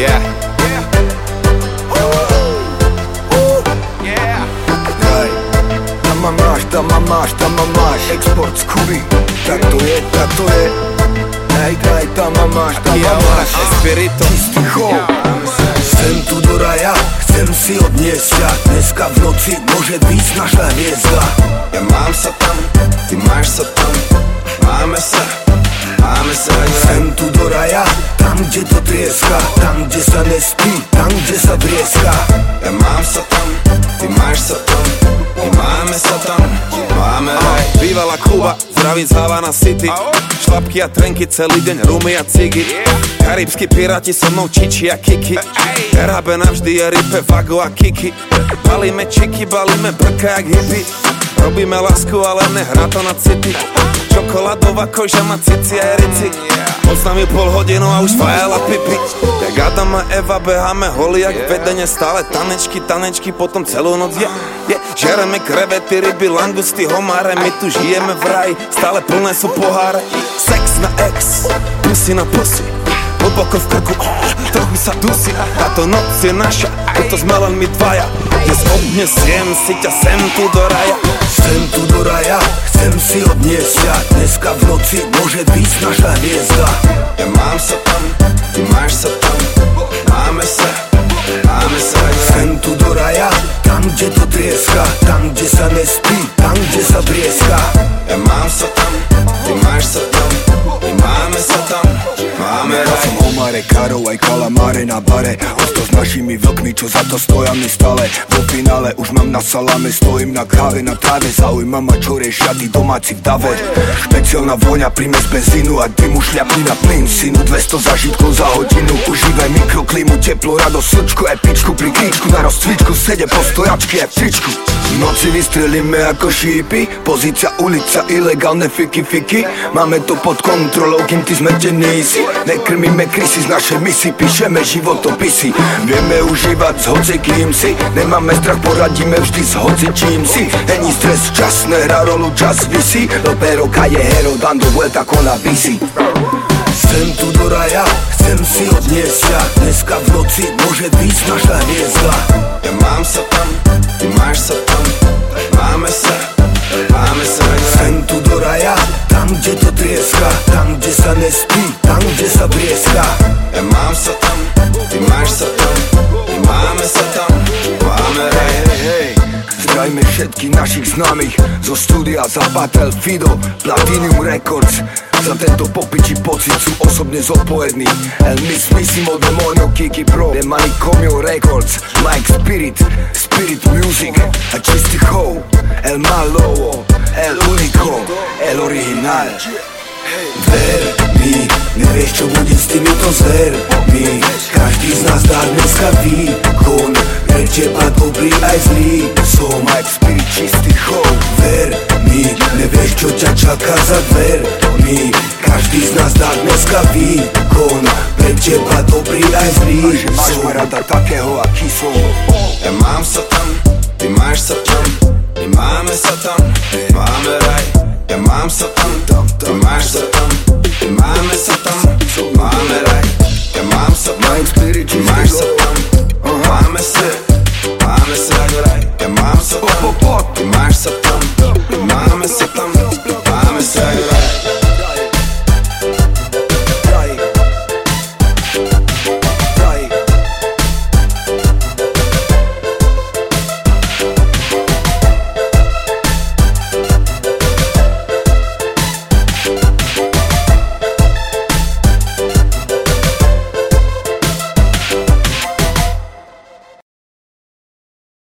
Yeah. Tam ma máš, tam ma máš. Export z Kuby, tak to je, tak to je. Daj, daj, tam ma máš, tam ma máš. Espirito. Čistý chov Chcem tu do raja, chcem si odniesť ťa Dneska v noci môže byť naša hviezda. Ja mám sa tam, ty máš sa tam. Máme sa, máme sa. Chcem tu do raja, tam kde to trieska. Tam kde sa nespí, tam kde sa brieska Ja mám Bývalá Kuba, zdravím z Havana City. Šlapky a trenky celý deň, rumy a cigy. Karibskí piráti so mnou čiči a kiki RHB navždy je ripe, vago a kiki Balíme čiky, balíme brka jak hippie. Robíme lásku, ale nehrá to na city Čokoládová koža má cici a rici Poznám ju pol hodinu a už fajela pipi. Jak Adam a Eva beháme holi jak vedenie Stále tanečky, tanečky, potom celú noc je, je Žereme krevety, ryby, langusty, homáre My tu žijeme v raji, stále plné sú poháre. Sex na ex, pusy na pusy Hlboko v krku, trochu sa dusí Táto noc je naša, toto sme len my dvaja. Dnes odnesiem si ťa sem tu do raja. Chcem tu do raja, chcem si odniesť ťa Dneska v noci môže byť naša hviezda. Ja mám sa tam, ty máš sa tam Máme sa, máme sa Chcem tu do raja, tam kde to trieska Tam kde sa nespí, tam kde sa brieska Ja mám sa tam, Imaš sa tam, i mame sa tam, mame raj. Rafom omare, karova i kalamare na bare s našimi vlkmi, čo za to stoja mi stále Vo finále. Už mám na salame, stojím na káve na tráve. Zaujíma ma čo riešia tí domáci v dave. Špeciálna vôňa, prímes benzínu a dymu šľapni na plyn. Synu 200 zažitkov za hodinu Užívaj mikroklimu, teplo, radosť, slčku, epičku Pri kríčku. Na rozcvičku, sede po stojačke V noci vystrelíme ako šípy Pozícia ulica, ilegálne fiky fiky. Máme to pod kontrolou, kým ty zmetený si. Nekrmíme krysy z našej misy, píšeme životopisy Vieme užívať s hocikým si. Nemáme strach, poradíme vždy s hocičím si. Není stres, čas nehrá rolu, čas vysí. Do pero calle hero, dando vuelta con la bici Chcem tu do raja, chcem si odniesť ťa Dneska v noci môže byť naša hviezda. Ja mám sa tam, ty máš sa tam. Máme sa, máme sa Chcem tu do raja, tam kde to trieska. Tam kde sa nespí, tam kde sa brieska Imaš se tam, imame se tam, pamere hey, hey. Zdaj me šetki naših znamih Zo studija za Battlefido Platinum Records. Zato popići pocit su osobne zopojedni El mis mislimo da monio kiki pro De manicomio records Like spirit, spirit music. A čisti ho El malo, el unico, el original. Ver mi, nevieš čo bude s týmito zvermi Každý z nás dá dneska výkon Pre teba dobrý aj zlý. Som aj spirit čistý chov Ver mi, nevieš čo ťa čaká za dvermi. Každý z nás dá dneska výkon Pre teba dobrý aj zlý. Máš ma rada takého aký som. Ja mám sa tam, ty máš sa tam My máme sa tam, máme raj. Ja mám sa tam Ty masz co tam, ty mamy co tam Tu raj, ja mam co tam Mają cztery Ty masz co tam,